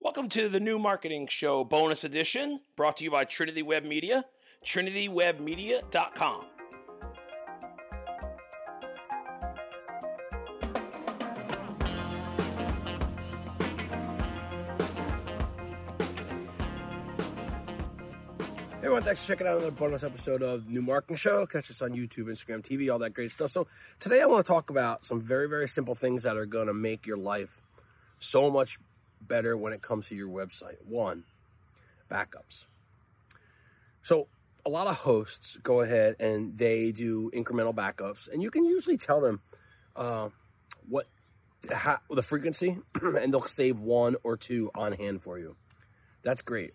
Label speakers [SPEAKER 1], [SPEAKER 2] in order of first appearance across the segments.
[SPEAKER 1] Welcome to the new marketing show bonus edition brought to you by Trinity Web Media, trinitywebmedia.com.
[SPEAKER 2] Everyone, thanks for checking out another bonus episode of New Marketing Show. Catch us on YouTube, Instagram, TV, all that great stuff. So today I want to talk about some very, very simple things that are going to make your life so much better when it comes to your website. One, backups. So a lot of hosts go ahead and they do incremental backups, and you can usually tell them uh, what how, the frequency, and they'll save one or two on hand for you. That's great.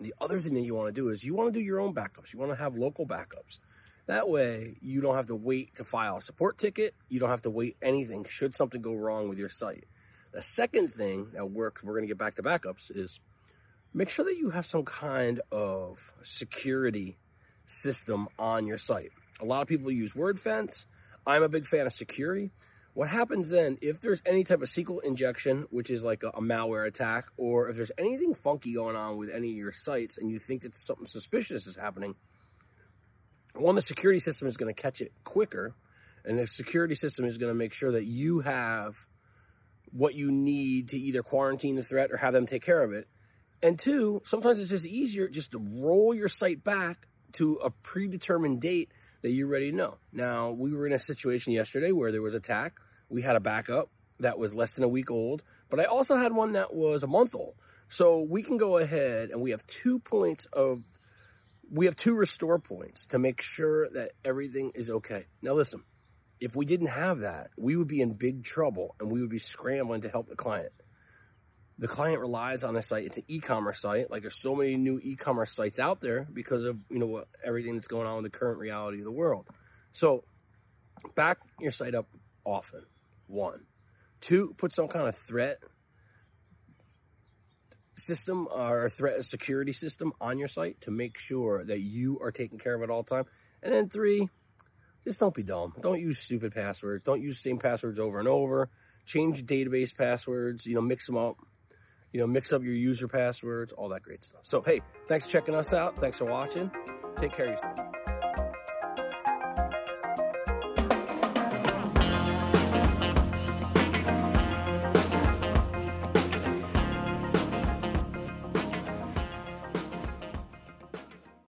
[SPEAKER 2] The other thing that you want to do is you want to do your own backups. You want to have local backups. That way, you don't have to wait to file a support ticket. You don't have to wait anything should something go wrong with your site. The second thing that works, we're going to get back to backups, is make sure that you have some kind of security system on your site. A lot of people use WordFence. I'm a big fan of security. What happens then, if there's any type of SQL injection, which is like a, a, malware attack, or if there's anything funky going on with any of your sites and you think that something suspicious is happening, one, the security system is going to catch it quicker, and the security system is going to make sure that you have what you need to either quarantine the threat or have them take care of it. And two, sometimes it's just easier just to roll your site back to a predetermined date that you already know. Now, we were in a situation yesterday where there was attack we had a backup that was less than a week old, but I also had one that was a month old. So we can go ahead and we have two points of, we have two restore points to make sure that everything is okay. Now listen, if we didn't have that, we would be in big trouble and we would be scrambling to help the client. The client relies on the site. It's an e-commerce site. Like there's so many new e-commerce sites out there because of, you know, what, everything that's going on in the current reality of the world. So back your site up often one. Two, put some kind of threat system or threat security system on your site to make sure that you are taking care of it all time. And then three, just don't be dumb. Don't use stupid passwords. Don't use same passwords over and over. Change database passwords, you know, mix them up. You know, mix up your user passwords, all that great stuff. So, hey, thanks for checking us out. Thanks for watching. Take care of yourself.